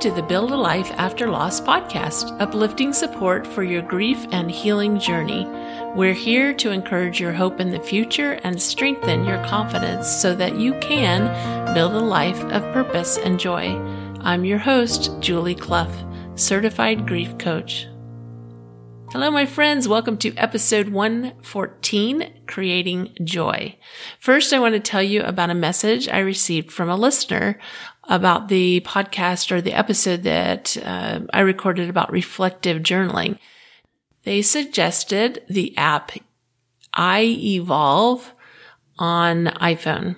To the Build a Life After Loss podcast, uplifting support for your grief and healing journey. We're here to encourage your hope in the future and strengthen your confidence so that you can build a life of purpose and joy. I'm your host, Julie Clough, certified grief coach. Hello, my friends. Welcome to episode 114, Creating Joy. First, I want to tell you about a message I received from a listener about the podcast or the episode that uh, I recorded about reflective journaling. They suggested the app iEvolve on iPhone.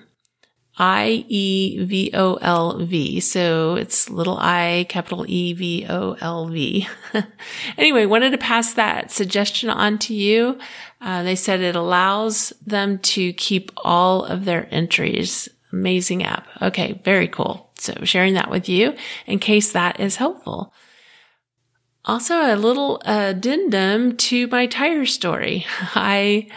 I E V O L V. So it's little I, capital E V O L V. anyway, wanted to pass that suggestion on to you. Uh, they said it allows them to keep all of their entries. Amazing app. Okay, very cool. So sharing that with you in case that is helpful. Also, a little addendum to my tire story. I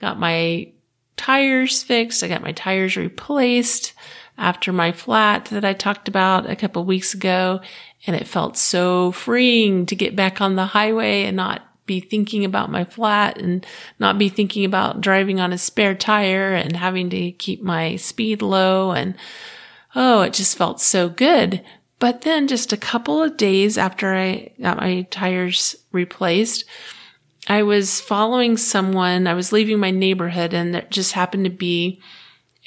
got my tires fixed. I got my tires replaced after my flat that I talked about a couple weeks ago. And it felt so freeing to get back on the highway and not be thinking about my flat and not be thinking about driving on a spare tire and having to keep my speed low and Oh, it just felt so good. But then just a couple of days after I got my tires replaced, I was following someone. I was leaving my neighborhood and there just happened to be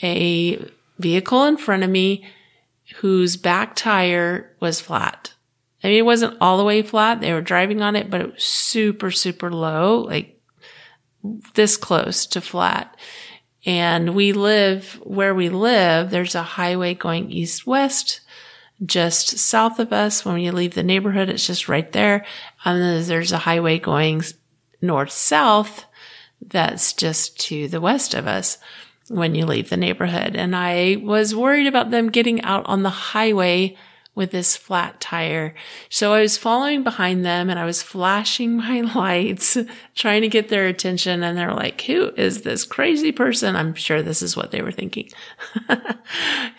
a vehicle in front of me whose back tire was flat. I mean, it wasn't all the way flat. They were driving on it, but it was super, super low, like this close to flat. And we live where we live. There's a highway going east west just south of us. When you leave the neighborhood, it's just right there. And then there's a highway going north south that's just to the west of us when you leave the neighborhood. And I was worried about them getting out on the highway with this flat tire. So I was following behind them and I was flashing my lights, trying to get their attention. And they're like, who is this crazy person? I'm sure this is what they were thinking.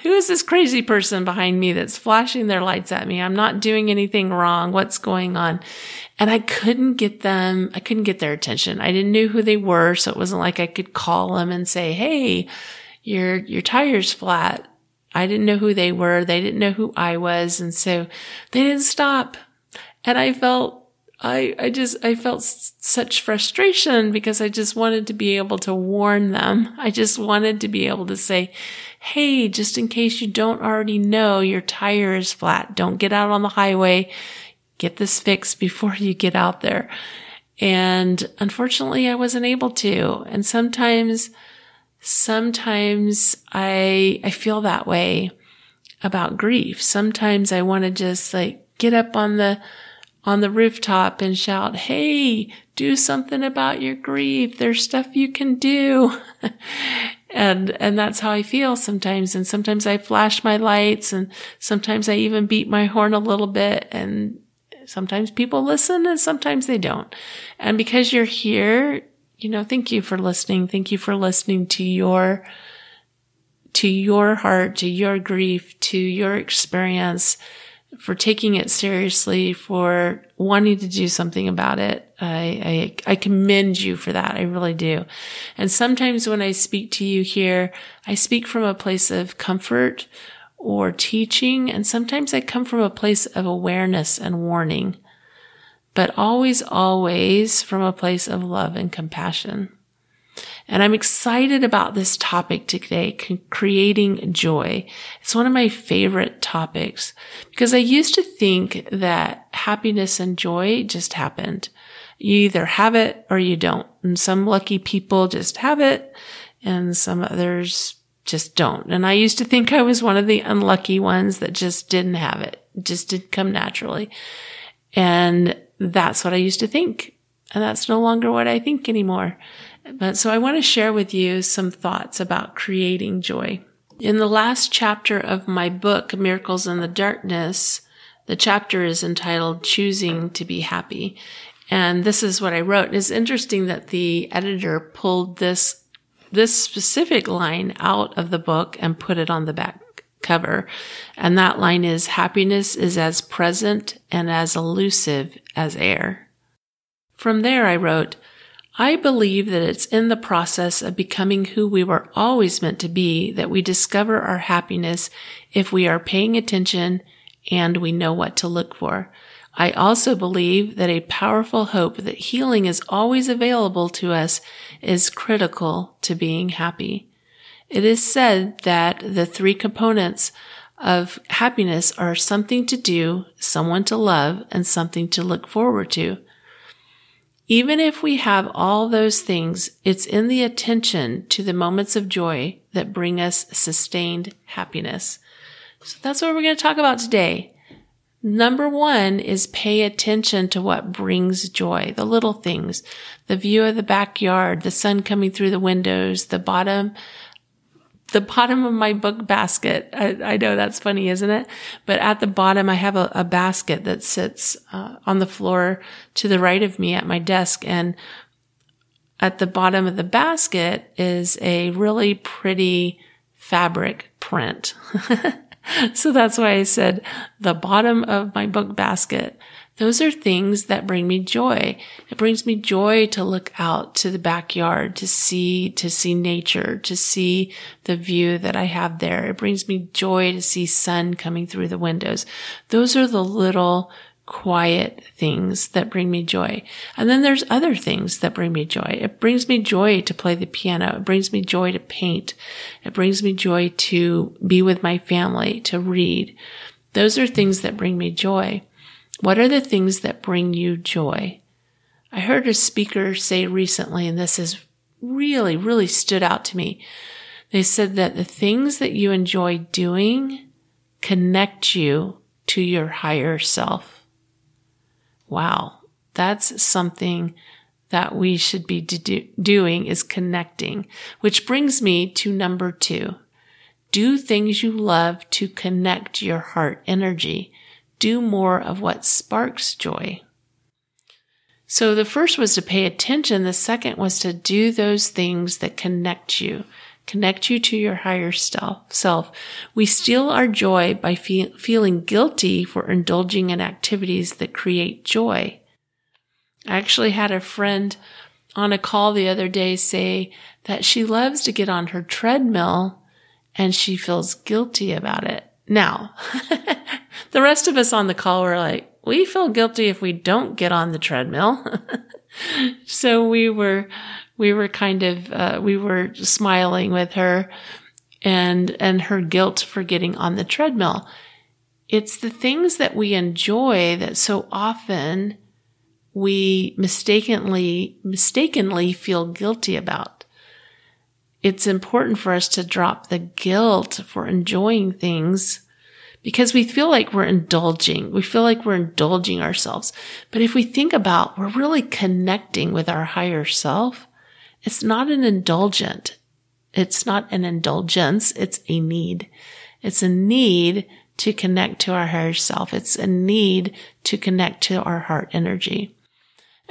who is this crazy person behind me that's flashing their lights at me? I'm not doing anything wrong. What's going on? And I couldn't get them, I couldn't get their attention. I didn't know who they were. So it wasn't like I could call them and say, Hey, your, your tire's flat I didn't know who they were. They didn't know who I was. And so they didn't stop. And I felt, I, I just, I felt s- such frustration because I just wanted to be able to warn them. I just wanted to be able to say, Hey, just in case you don't already know, your tire is flat. Don't get out on the highway. Get this fixed before you get out there. And unfortunately, I wasn't able to. And sometimes sometimes I, I feel that way about grief. Sometimes I want to just like get up on the, on the rooftop and shout, Hey, do something about your grief. There's stuff you can do. and, and that's how I feel sometimes. And sometimes I flash my lights and sometimes I even beat my horn a little bit and sometimes people listen and sometimes they don't. And because you're here, you know, thank you for listening. Thank you for listening to your, to your heart, to your grief, to your experience, for taking it seriously, for wanting to do something about it. I, I, I commend you for that. I really do. And sometimes when I speak to you here, I speak from a place of comfort or teaching. And sometimes I come from a place of awareness and warning but always, always from a place of love and compassion. And I'm excited about this topic today, creating joy. It's one of my favorite topics because I used to think that happiness and joy just happened. You either have it or you don't. And some lucky people just have it and some others just don't. And I used to think I was one of the unlucky ones that just didn't have it. just didn't come naturally. And that's what I used to think. And that's no longer what I think anymore. But so I want to share with you some thoughts about creating joy. In the last chapter of my book, Miracles in the Darkness, the chapter is entitled Choosing to be Happy. And this is what I wrote. It's interesting that the editor pulled this, this specific line out of the book and put it on the back cover. And that line is happiness is as present and as elusive as air. From there, I wrote, I believe that it's in the process of becoming who we were always meant to be that we discover our happiness if we are paying attention and we know what to look for. I also believe that a powerful hope that healing is always available to us is critical to being happy. It is said that the three components of happiness are something to do, someone to love, and something to look forward to. Even if we have all those things, it's in the attention to the moments of joy that bring us sustained happiness. So that's what we're going to talk about today. Number one is pay attention to what brings joy, the little things, the view of the backyard, the sun coming through the windows, the bottom the bottom of my book basket. I, I, know that's funny, isn't it? But at the bottom, I have a, a basket that sits uh, on the floor to the right of me at my desk. And at the bottom of the basket is a really pretty fabric print. so that's why I said the bottom of my book basket. Those are things that bring me joy. It brings me joy to look out to the backyard, to see, to see nature, to see the view that I have there. It brings me joy to see sun coming through the windows. Those are the little quiet things that bring me joy. And then there's other things that bring me joy. It brings me joy to play the piano. It brings me joy to paint. It brings me joy to be with my family, to read. Those are things that bring me joy. What are the things that bring you joy? I heard a speaker say recently, and this has really, really stood out to me. They said that the things that you enjoy doing connect you to your higher self. Wow. That's something that we should be do- doing is connecting, which brings me to number two. Do things you love to connect your heart energy do more of what sparks joy. So the first was to pay attention. The second was to do those things that connect you, connect you to your higher self. We steal our joy by fe- feeling guilty for indulging in activities that create joy. I actually had a friend on a call the other day say that she loves to get on her treadmill and she feels guilty about it. Now, the rest of us on the call were like, we feel guilty if we don't get on the treadmill. so we were, we were kind of, uh, we were smiling with her and, and her guilt for getting on the treadmill. It's the things that we enjoy that so often we mistakenly, mistakenly feel guilty about. It's important for us to drop the guilt for enjoying things because we feel like we're indulging. We feel like we're indulging ourselves. But if we think about we're really connecting with our higher self, it's not an indulgent. It's not an indulgence. It's a need. It's a need to connect to our higher self. It's a need to connect to our heart energy.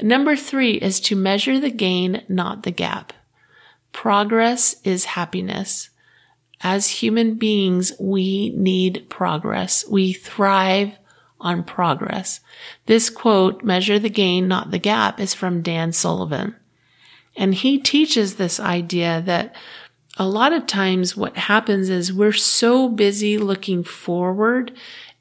Number three is to measure the gain, not the gap. Progress is happiness as human beings, we need progress. We thrive on progress. This quote, measure the gain, not the gap, is from Dan Sullivan. And he teaches this idea that a lot of times what happens is we're so busy looking forward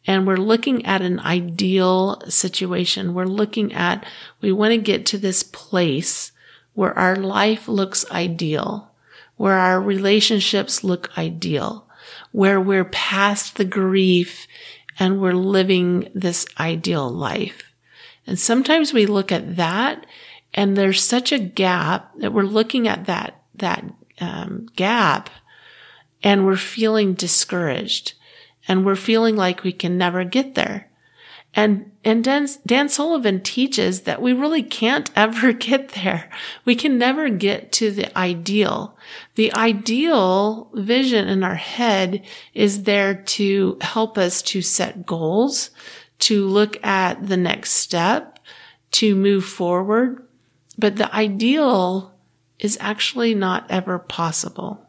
and we're looking at an ideal situation. We're looking at, we want to get to this place where our life looks ideal where our relationships look ideal, where we're past the grief and we're living this ideal life. And sometimes we look at that and there's such a gap that we're looking at that, that um, gap and we're feeling discouraged and we're feeling like we can never get there. And, and Dan, Dan Sullivan teaches that we really can't ever get there. We can never get to the ideal. The ideal vision in our head is there to help us to set goals, to look at the next step, to move forward. But the ideal is actually not ever possible.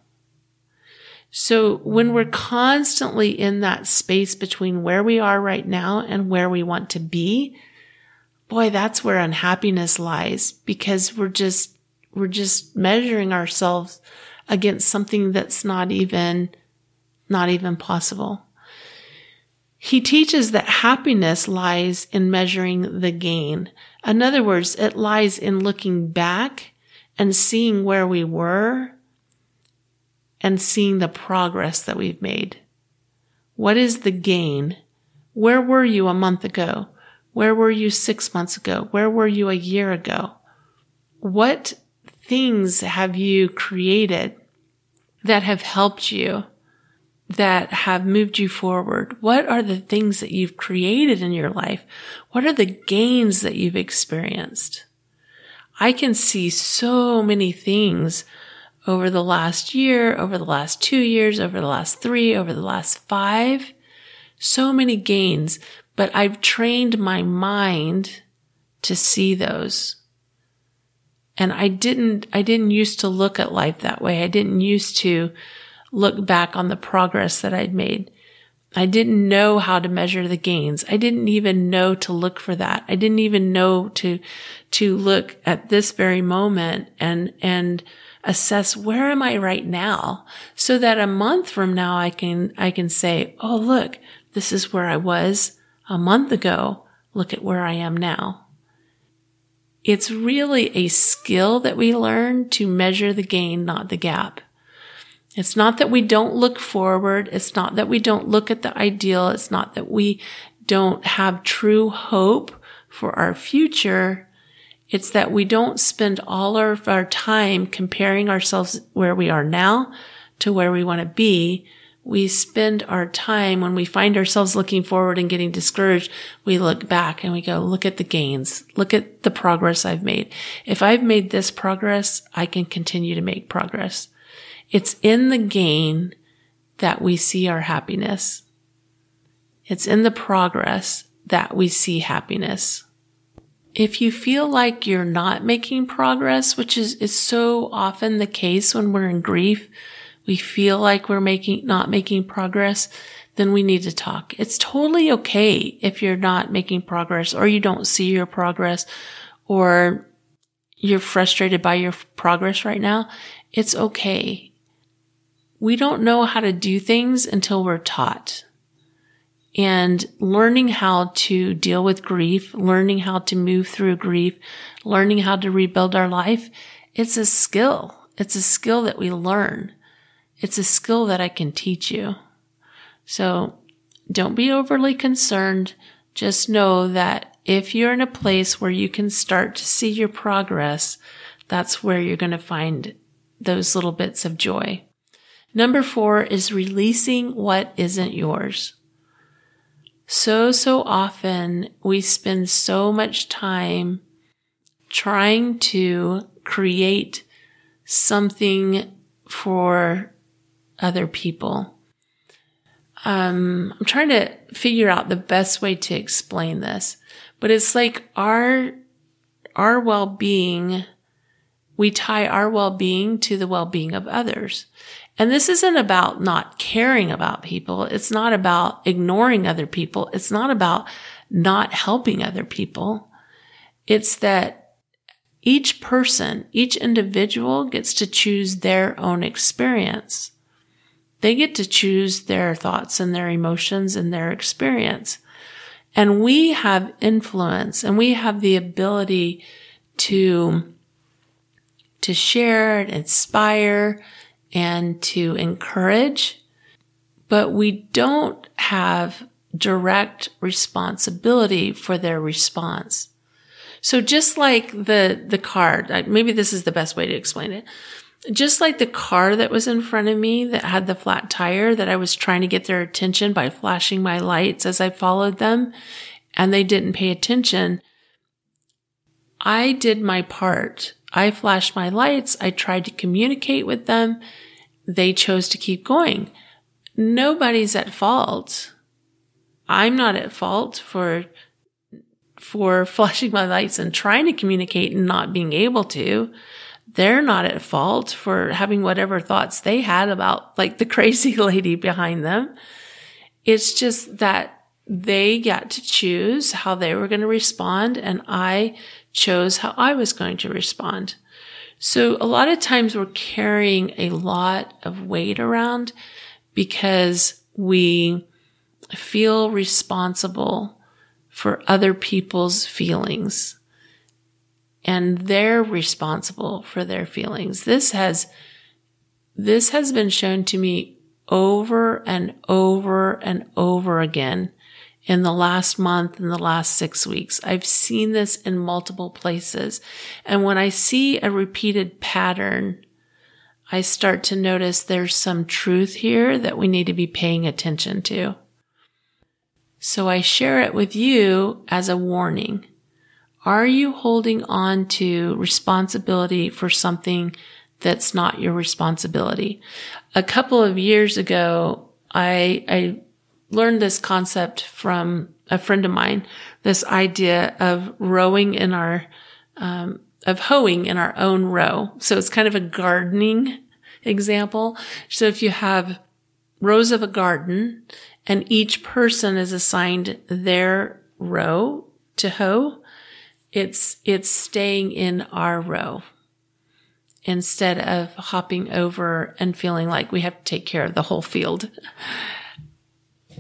So when we're constantly in that space between where we are right now and where we want to be, boy, that's where unhappiness lies because we're just, we're just measuring ourselves against something that's not even, not even possible. He teaches that happiness lies in measuring the gain. In other words, it lies in looking back and seeing where we were and seeing the progress that we've made. What is the gain? Where were you a month ago? Where were you six months ago? Where were you a year ago? What things have you created that have helped you? that have moved you forward? What are the things that you've created in your life? What are the gains that you've experienced? I can see so many things over the last year, over the last two years, over the last three, over the last five. So many gains, but I've trained my mind to see those. And I didn't, I didn't used to look at life that way. I didn't used to look back on the progress that I'd made. I didn't know how to measure the gains. I didn't even know to look for that. I didn't even know to, to look at this very moment and, and assess where am I right now so that a month from now I can, I can say, Oh, look, this is where I was a month ago. Look at where I am now. It's really a skill that we learn to measure the gain, not the gap. It's not that we don't look forward. It's not that we don't look at the ideal. It's not that we don't have true hope for our future. It's that we don't spend all of our time comparing ourselves where we are now to where we want to be. We spend our time when we find ourselves looking forward and getting discouraged. We look back and we go, look at the gains. Look at the progress I've made. If I've made this progress, I can continue to make progress. It's in the gain that we see our happiness. It's in the progress that we see happiness. If you feel like you're not making progress, which is, is so often the case when we're in grief, we feel like we're making, not making progress, then we need to talk. It's totally okay if you're not making progress or you don't see your progress or you're frustrated by your progress right now. It's okay we don't know how to do things until we're taught. And learning how to deal with grief, learning how to move through grief, learning how to rebuild our life, it's a skill. It's a skill that we learn. It's a skill that I can teach you. So don't be overly concerned. Just know that if you're in a place where you can start to see your progress, that's where you're going to find those little bits of joy. Number four is releasing what isn't yours. So, so often we spend so much time trying to create something for other people. Um, I'm trying to figure out the best way to explain this, but it's like our, our well-being, we tie our well-being to the well-being of others. And this isn't about not caring about people. It's not about ignoring other people. It's not about not helping other people. It's that each person, each individual gets to choose their own experience. They get to choose their thoughts and their emotions and their experience. And we have influence and we have the ability to, to share and inspire and to encourage, but we don't have direct responsibility for their response. So just like the, the car, maybe this is the best way to explain it. Just like the car that was in front of me that had the flat tire that I was trying to get their attention by flashing my lights as I followed them and they didn't pay attention. I did my part. I flashed my lights. I tried to communicate with them they chose to keep going. Nobody's at fault. I'm not at fault for for flashing my lights and trying to communicate and not being able to. they're not at fault for having whatever thoughts they had about like the crazy lady behind them. It's just that they got to choose how they were going to respond and I chose how I was going to respond. So a lot of times we're carrying a lot of weight around because we feel responsible for other people's feelings and they're responsible for their feelings. This has, this has been shown to me over and over and over again in the last month, in the last six weeks. I've seen this in multiple places. And when I see a repeated pattern, I start to notice there's some truth here that we need to be paying attention to. So I share it with you as a warning. Are you holding on to responsibility for something that's not your responsibility? A couple of years ago, I, I learned this concept from a friend of mine, this idea of rowing in our, um, of hoeing in our own row. So it's kind of a gardening example. So if you have rows of a garden and each person is assigned their row to hoe, it's, it's staying in our row instead of hopping over and feeling like we have to take care of the whole field.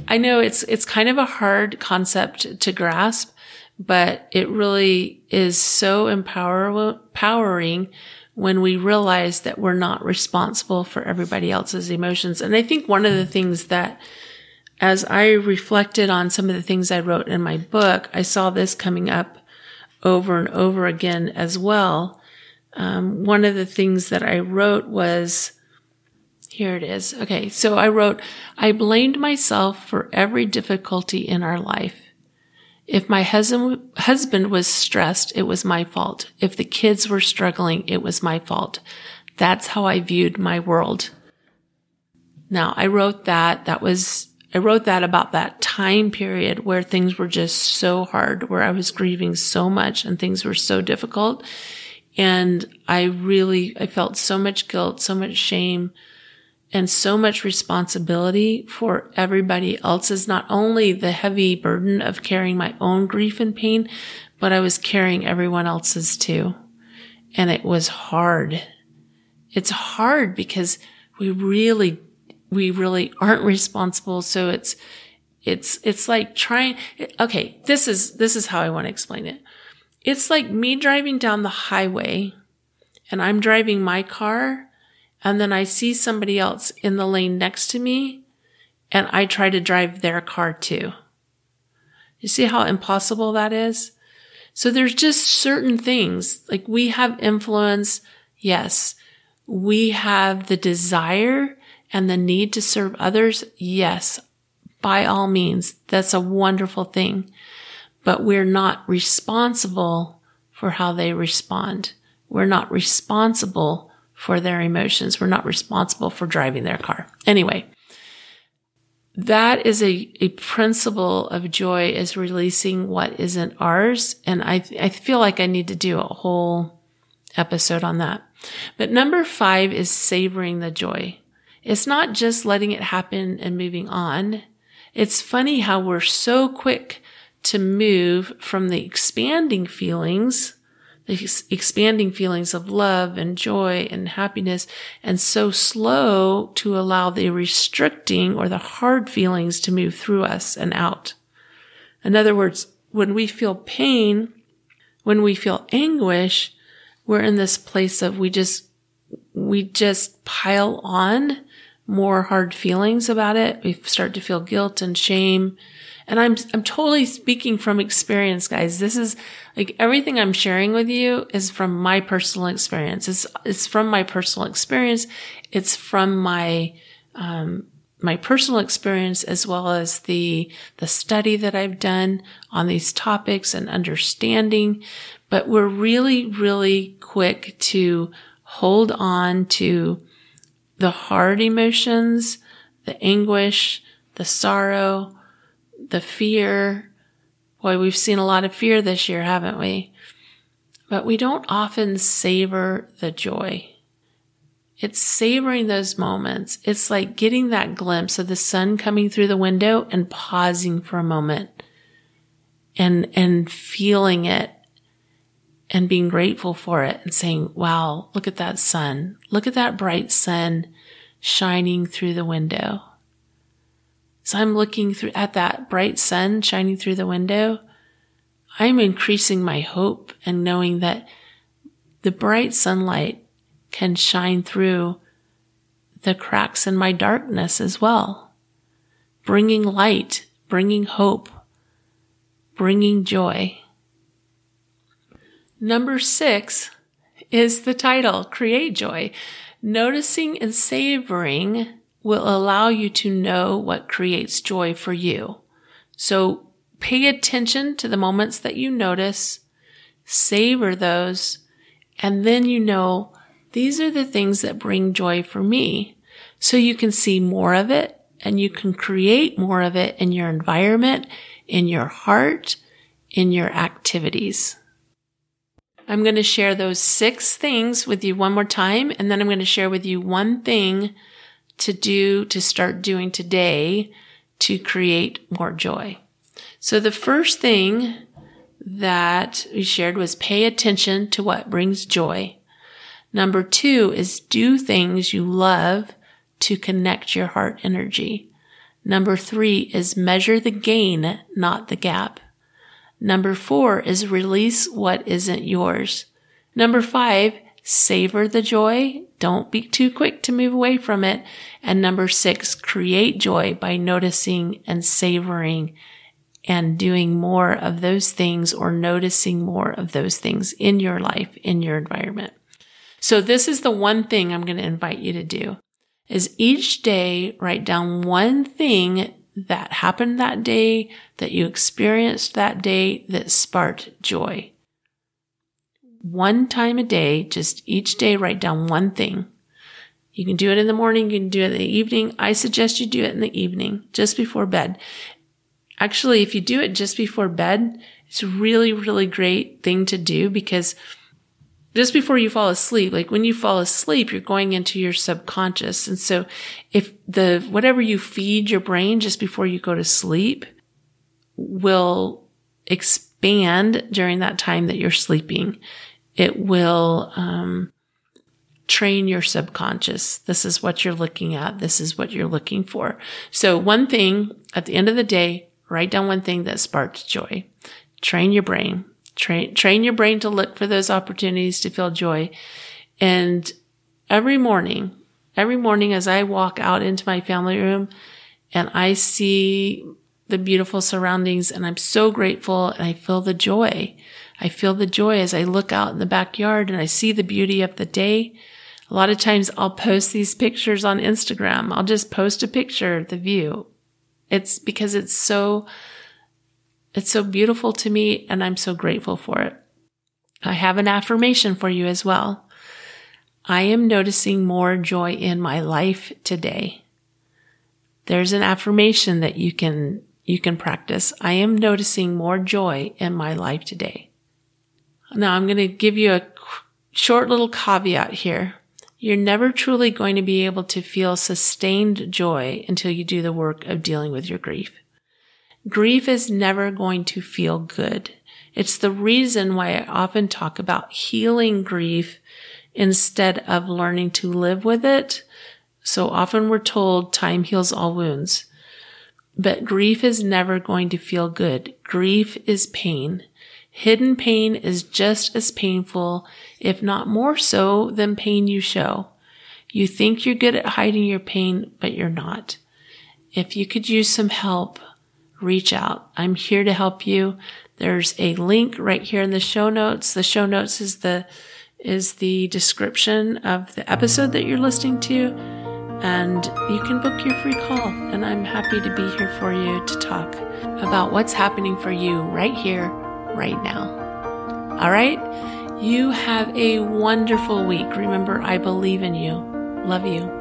I know it's, it's kind of a hard concept to grasp, but it really is so empower, empowering when we realize that we're not responsible for everybody else's emotions. And I think one of the things that as I reflected on some of the things I wrote in my book, I saw this coming up over and over again as well. Um, one of the things that I wrote was, here it is. Okay. So I wrote, I blamed myself for every difficulty in our life. If my husband, was stressed, it was my fault. If the kids were struggling, it was my fault. That's how I viewed my world. Now I wrote that. That was, I wrote that about that time period where things were just so hard, where I was grieving so much and things were so difficult. And I really, I felt so much guilt, so much shame, and so much responsibility for everybody else's, not only the heavy burden of carrying my own grief and pain, but I was carrying everyone else's too. And it was hard. It's hard because we really, we really aren't responsible. So it's, it's, it's like trying, okay, this is, this is how I want to explain it. It's like me driving down the highway and I'm driving my car and then I see somebody else in the lane next to me and I try to drive their car too. You see how impossible that is? So there's just certain things like we have influence. Yes. We have the desire and the need to serve others. Yes. By all means. That's a wonderful thing, but we're not responsible for how they respond. We're not responsible for their emotions. We're not responsible for driving their car. Anyway, that is a, a principle of joy is releasing what isn't ours. And I, I feel like I need to do a whole episode on that. But number five is savoring the joy. It's not just letting it happen and moving on. It's funny how we're so quick to move from the expanding feelings expanding feelings of love and joy and happiness and so slow to allow the restricting or the hard feelings to move through us and out. In other words, when we feel pain, when we feel anguish, we're in this place of we just, we just pile on more hard feelings about it. We start to feel guilt and shame and I'm, I'm totally speaking from experience, guys. This is like everything I'm sharing with you is from my personal experience. It's, it's from my personal experience. It's from my, um, my personal experience as well as the, the study that I've done on these topics and understanding. But we're really, really quick to hold on to the hard emotions, the anguish, the sorrow, the fear. Boy, we've seen a lot of fear this year, haven't we? but we don't often savor the joy. It's savoring those moments. It's like getting that glimpse of the sun coming through the window and pausing for a moment and, and feeling it and being grateful for it and saying, wow, look at that sun. Look at that bright sun shining through the window. So I'm looking through at that bright sun shining through the window. I'm increasing my hope and knowing that the bright sunlight can shine through the cracks in my darkness as well, bringing light, bringing hope, bringing joy. Number six is the title, Create Joy. Noticing and savoring will allow you to know what creates joy for you. So pay attention to the moments that you notice, savor those, and then you know these are the things that bring joy for me. So you can see more of it and you can create more of it in your environment, in your heart, in your activities. I'm going to share those six things with you one more time, and then I'm going to share with you one thing to do, to start doing today to create more joy. So the first thing that we shared was pay attention to what brings joy. Number two is do things you love to connect your heart energy. Number three is measure the gain, not the gap. Number four is release what isn't yours. Number five, savor the joy. Don't be too quick to move away from it. And number six, create joy by noticing and savoring and doing more of those things or noticing more of those things in your life, in your environment. So this is the one thing I'm going to invite you to do is each day write down one thing that happened that day that you experienced that day that sparked joy. One time a day, just each day write down one thing. You can do it in the morning, you can do it in the evening. I suggest you do it in the evening, just before bed. Actually, if you do it just before bed, it's a really, really great thing to do because just before you fall asleep, like when you fall asleep, you're going into your subconscious. And so if the, whatever you feed your brain just before you go to sleep will expand during that time that you're sleeping, it will, um, train your subconscious. This is what you're looking at. This is what you're looking for. So one thing at the end of the day, write down one thing that sparked joy. Train your brain. Train, train your brain to look for those opportunities to feel joy. And every morning, every morning as I walk out into my family room and I see the beautiful surroundings and I'm so grateful and I feel the joy. I feel the joy as I look out in the backyard and I see the beauty of the day. A lot of times I'll post these pictures on Instagram. I'll just post a picture of the view. It's because it's so it's so beautiful to me and I'm so grateful for it. I have an affirmation for you as well. I am noticing more joy in my life today. There's an affirmation that you can, you can practice. I am noticing more joy in my life today. Now I'm going to give you a short little caveat here. You're never truly going to be able to feel sustained joy until you do the work of dealing with your grief. Grief is never going to feel good. It's the reason why I often talk about healing grief instead of learning to live with it. So often we're told time heals all wounds, but grief is never going to feel good. Grief is pain. Hidden pain is just as painful, if not more so than pain you show. You think you're good at hiding your pain, but you're not. If you could use some help, reach out. I'm here to help you. There's a link right here in the show notes. The show notes is the is the description of the episode that you're listening to and you can book your free call and I'm happy to be here for you to talk about what's happening for you right here right now. All right? You have a wonderful week. Remember I believe in you. Love you.